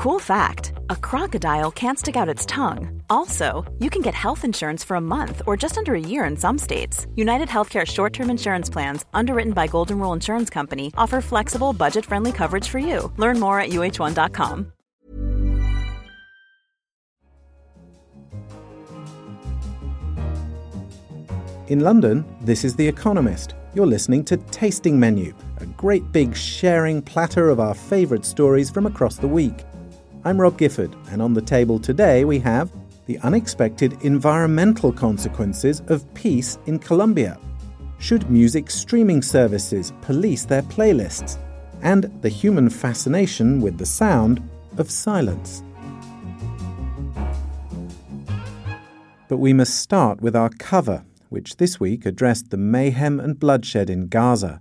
Cool fact a crocodile can't stick out its tongue. Also, you can get health insurance for a month or just under a year in some states. United Healthcare short term insurance plans, underwritten by Golden Rule Insurance Company, offer flexible, budget friendly coverage for you. Learn more at uh1.com. In London, this is The Economist. You're listening to Tasting Menu, a great big sharing platter of our favourite stories from across the week. I'm Rob Gifford, and on the table today we have the unexpected environmental consequences of peace in Colombia. Should music streaming services police their playlists? And the human fascination with the sound of silence. But we must start with our cover, which this week addressed the mayhem and bloodshed in Gaza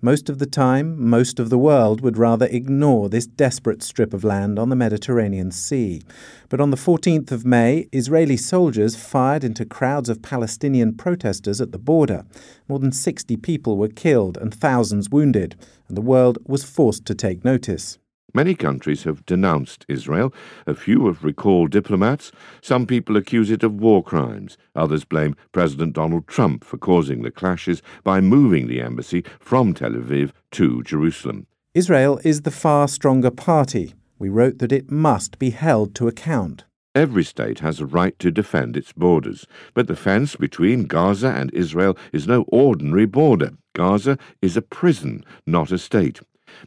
most of the time, most of the world would rather ignore this desperate strip of land on the Mediterranean Sea. But on the 14th of May, Israeli soldiers fired into crowds of Palestinian protesters at the border. More than 60 people were killed and thousands wounded, and the world was forced to take notice. Many countries have denounced Israel. A few have recalled diplomats. Some people accuse it of war crimes. Others blame President Donald Trump for causing the clashes by moving the embassy from Tel Aviv to Jerusalem. Israel is the far stronger party. We wrote that it must be held to account. Every state has a right to defend its borders, but the fence between Gaza and Israel is no ordinary border. Gaza is a prison, not a state.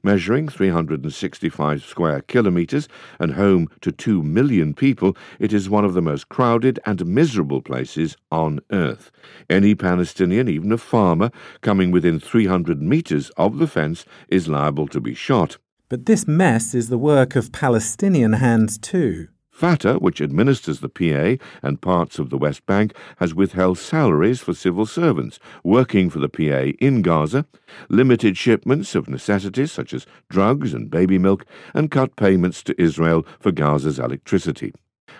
Measuring 365 square kilometres and home to 2 million people, it is one of the most crowded and miserable places on earth. Any Palestinian, even a farmer, coming within 300 metres of the fence is liable to be shot. But this mess is the work of Palestinian hands too. Fatah, which administers the PA and parts of the West Bank, has withheld salaries for civil servants working for the PA in Gaza, limited shipments of necessities such as drugs and baby milk, and cut payments to Israel for Gaza's electricity.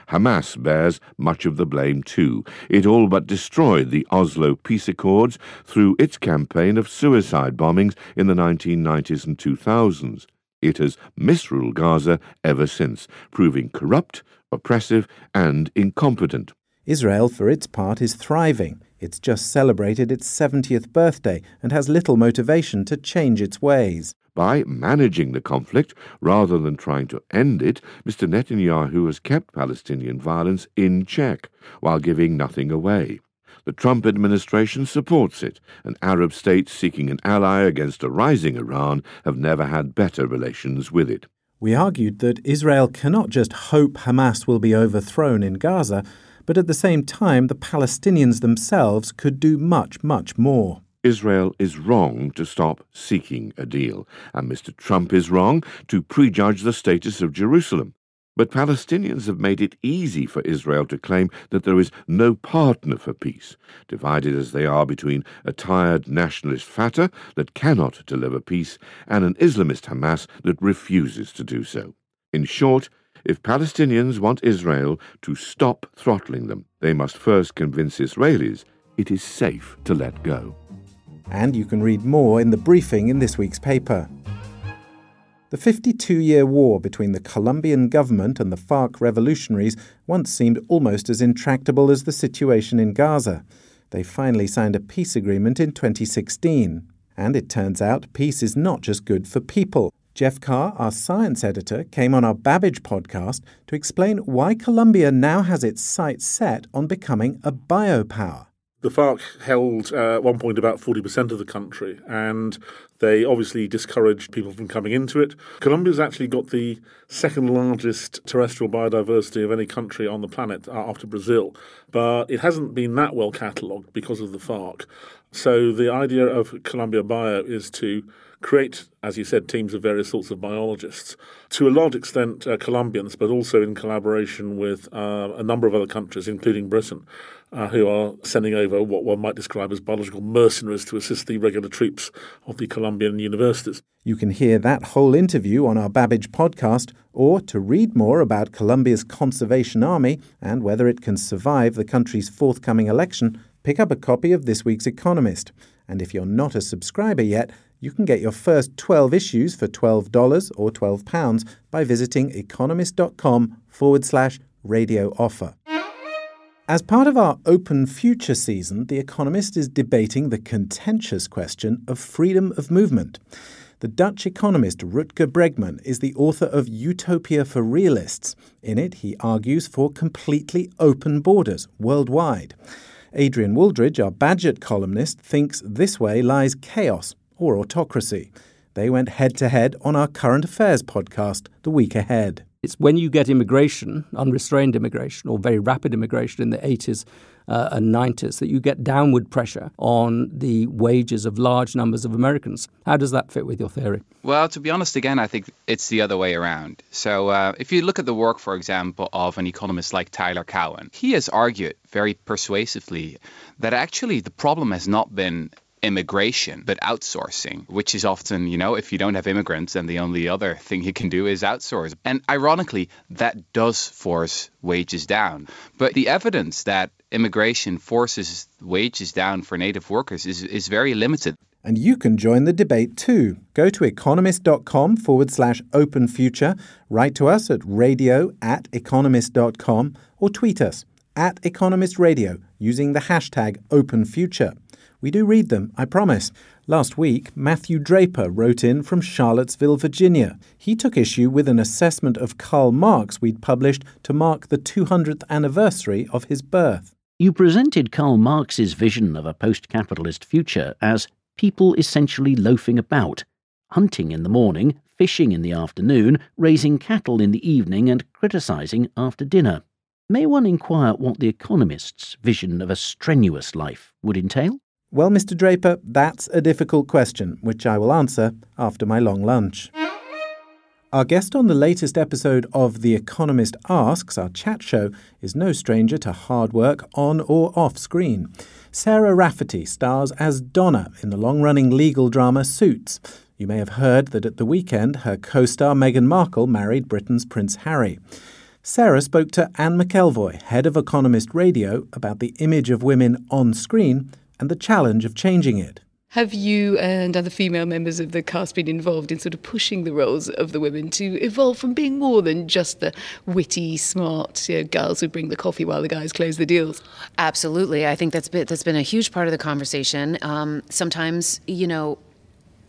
Hamas bears much of the blame too. It all but destroyed the Oslo peace accords through its campaign of suicide bombings in the 1990s and 2000s. It has misruled Gaza ever since, proving corrupt, oppressive, and incompetent. Israel, for its part, is thriving. It's just celebrated its 70th birthday and has little motivation to change its ways. By managing the conflict rather than trying to end it, Mr. Netanyahu has kept Palestinian violence in check while giving nothing away. The Trump administration supports it, and Arab states seeking an ally against a rising Iran have never had better relations with it. We argued that Israel cannot just hope Hamas will be overthrown in Gaza, but at the same time, the Palestinians themselves could do much, much more. Israel is wrong to stop seeking a deal, and Mr. Trump is wrong to prejudge the status of Jerusalem. But Palestinians have made it easy for Israel to claim that there is no partner for peace, divided as they are between a tired nationalist Fatah that cannot deliver peace and an Islamist Hamas that refuses to do so. In short, if Palestinians want Israel to stop throttling them, they must first convince Israelis it is safe to let go. And you can read more in the briefing in this week's paper. The 52 year war between the Colombian government and the FARC revolutionaries once seemed almost as intractable as the situation in Gaza. They finally signed a peace agreement in 2016. And it turns out peace is not just good for people. Geoff Carr, our science editor, came on our Babbage podcast to explain why Colombia now has its sights set on becoming a biopower. The FARC held uh, at one point about 40% of the country, and they obviously discouraged people from coming into it. Colombia's actually got the second largest terrestrial biodiversity of any country on the planet uh, after Brazil, but it hasn't been that well catalogued because of the FARC. So the idea of Colombia Bio is to create, as you said, teams of various sorts of biologists, to a large extent uh, Colombians, but also in collaboration with uh, a number of other countries, including Britain, uh, who are sending over what one might describe as biological mercenaries to assist the regular troops of the Colombian universities. You can hear that whole interview on our Babbage podcast, or to read more about Colombia's Conservation Army and whether it can survive the country's forthcoming election, pick up a copy of this week's Economist. And if you're not a subscriber yet, You can get your first 12 issues for $12 or £12 by visiting economist.com forward slash radio offer. As part of our Open Future season, The Economist is debating the contentious question of freedom of movement. The Dutch economist Rutger Bregman is the author of Utopia for Realists. In it, he argues for completely open borders worldwide. Adrian Wooldridge, our Bagehot columnist, thinks this way lies chaos or autocracy. They went head to head on our current affairs podcast the week ahead. It's when you get immigration, unrestrained immigration, or very rapid immigration in the 80s uh, and 90s, that you get downward pressure on the wages of large numbers of Americans. How does that fit with your theory? Well, to be honest, again, I think it's the other way around. So, uh, if you look at the work, for example, of an economist like Tyler Cowen, he has argued very persuasively that actually the problem has not been immigration, but outsourcing, which is often, you know, if you don't have immigrants, then the only other thing you can do is outsource. And ironically, that does force wages down. But the evidence that immigration forces wages down for native workers is, is very limited. And you can join the debate too. Go to economist.com forward slash open future, write to us at radio at economist.com, or tweet us at Economist Radio using the hashtag open future. We do read them, I promise. Last week, Matthew Draper wrote in from Charlottesville, Virginia. He took issue with an assessment of Karl Marx we'd published to mark the 200th anniversary of his birth. You presented Karl Marx's vision of a post capitalist future as people essentially loafing about, hunting in the morning, fishing in the afternoon, raising cattle in the evening, and criticizing after dinner. May one inquire what the economist's vision of a strenuous life would entail? Well, Mr. Draper, that's a difficult question, which I will answer after my long lunch. Our guest on the latest episode of The Economist Asks, our chat show, is no stranger to hard work on or off screen. Sarah Rafferty stars as Donna in the long running legal drama Suits. You may have heard that at the weekend her co star Meghan Markle married Britain's Prince Harry. Sarah spoke to Anne McElvoy, head of Economist Radio, about the image of women on screen and the challenge of changing it. Have you and other female members of the cast been involved in sort of pushing the roles of the women to evolve from being more than just the witty, smart you know, girls who bring the coffee while the guys close the deals? Absolutely, I think that's been, that's been a huge part of the conversation. Um, sometimes, you know,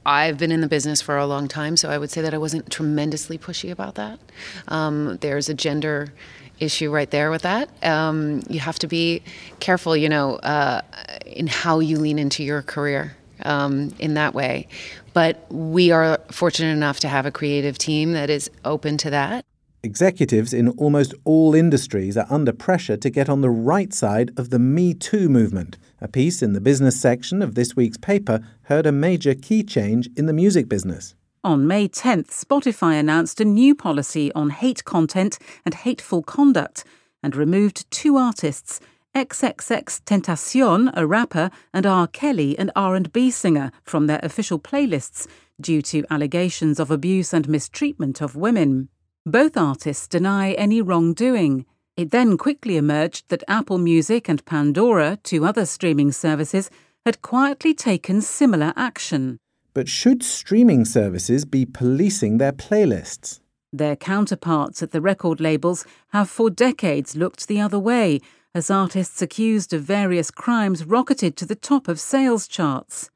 I've been in the business for a long time, so I would say that I wasn't tremendously pushy about that. Um, there's a gender issue right there with that. Um, you have to be careful, you know, uh, in how you lean into your career um, in that way. But we are fortunate enough to have a creative team that is open to that. Executives in almost all industries are under pressure to get on the right side of the Me Too movement. A piece in the business section of this week's paper heard a major key change in the music business. On May 10th, Spotify announced a new policy on hate content and hateful conduct and removed two artists, XXXTentacion, a rapper, and R. Kelly, an R&B singer, from their official playlists due to allegations of abuse and mistreatment of women. Both artists deny any wrongdoing. It then quickly emerged that Apple Music and Pandora, two other streaming services, had quietly taken similar action. But should streaming services be policing their playlists? Their counterparts at the record labels have for decades looked the other way as artists accused of various crimes rocketed to the top of sales charts.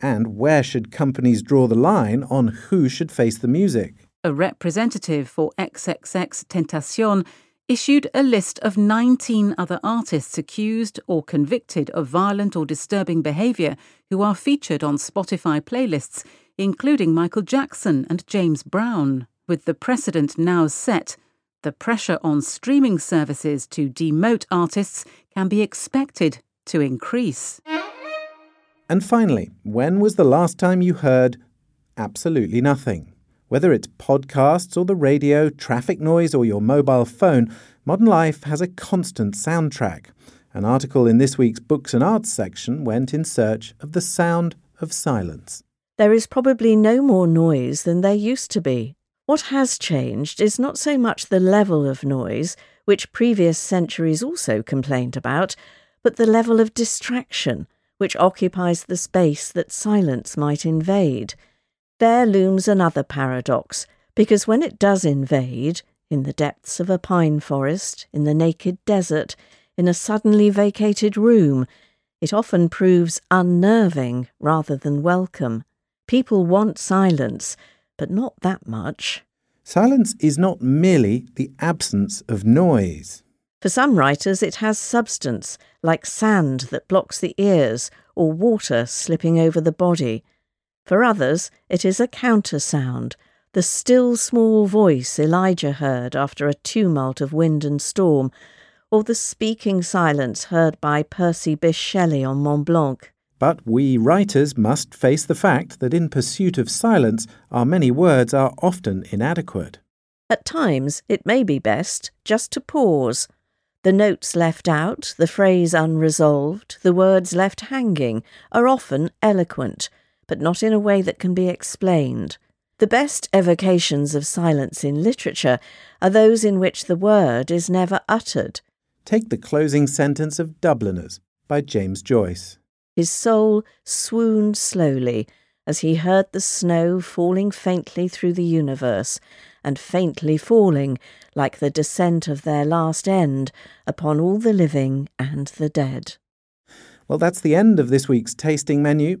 And where should companies draw the line on who should face the music? A representative for XXXTentacion issued a list of 19 other artists accused or convicted of violent or disturbing behaviour who are featured on Spotify playlists, including Michael Jackson and James Brown. With the precedent now set, the pressure on streaming services to demote artists can be expected to increase. And finally, when was the last time you heard absolutely nothing? Whether it's podcasts or the radio, traffic noise, or your mobile phone, modern life has a constant soundtrack. An article in this week's Books and Arts section went in search of the sound of silence. There is probably no more noise than there used to be. What has changed is not so much the level of noise, which previous centuries also complained about, but the level of distraction, which occupies the space that silence might invade. There looms another paradox, because when it does invade, in the depths of a pine forest, in the naked desert, in a suddenly vacated room, it often proves unnerving rather than welcome. People want silence, but not that much. Silence is not merely the absence of noise. For some writers, it has substance, like sand that blocks the ears or water slipping over the body. For others, it is a counter sound, the still small voice Elijah heard after a tumult of wind and storm, or the speaking silence heard by Percy Bysshe Shelley on Mont Blanc. But we writers must face the fact that in pursuit of silence, our many words are often inadequate. At times, it may be best just to pause. The notes left out, the phrase unresolved, the words left hanging are often eloquent, but not in a way that can be explained. The best evocations of silence in literature are those in which the word is never uttered. Take the closing sentence of Dubliners by James Joyce. His soul swooned slowly as he heard the snow falling faintly through the universe, and faintly falling, like the descent of their last end, upon all the living and the dead. Well, that's the end of this week's tasting menu.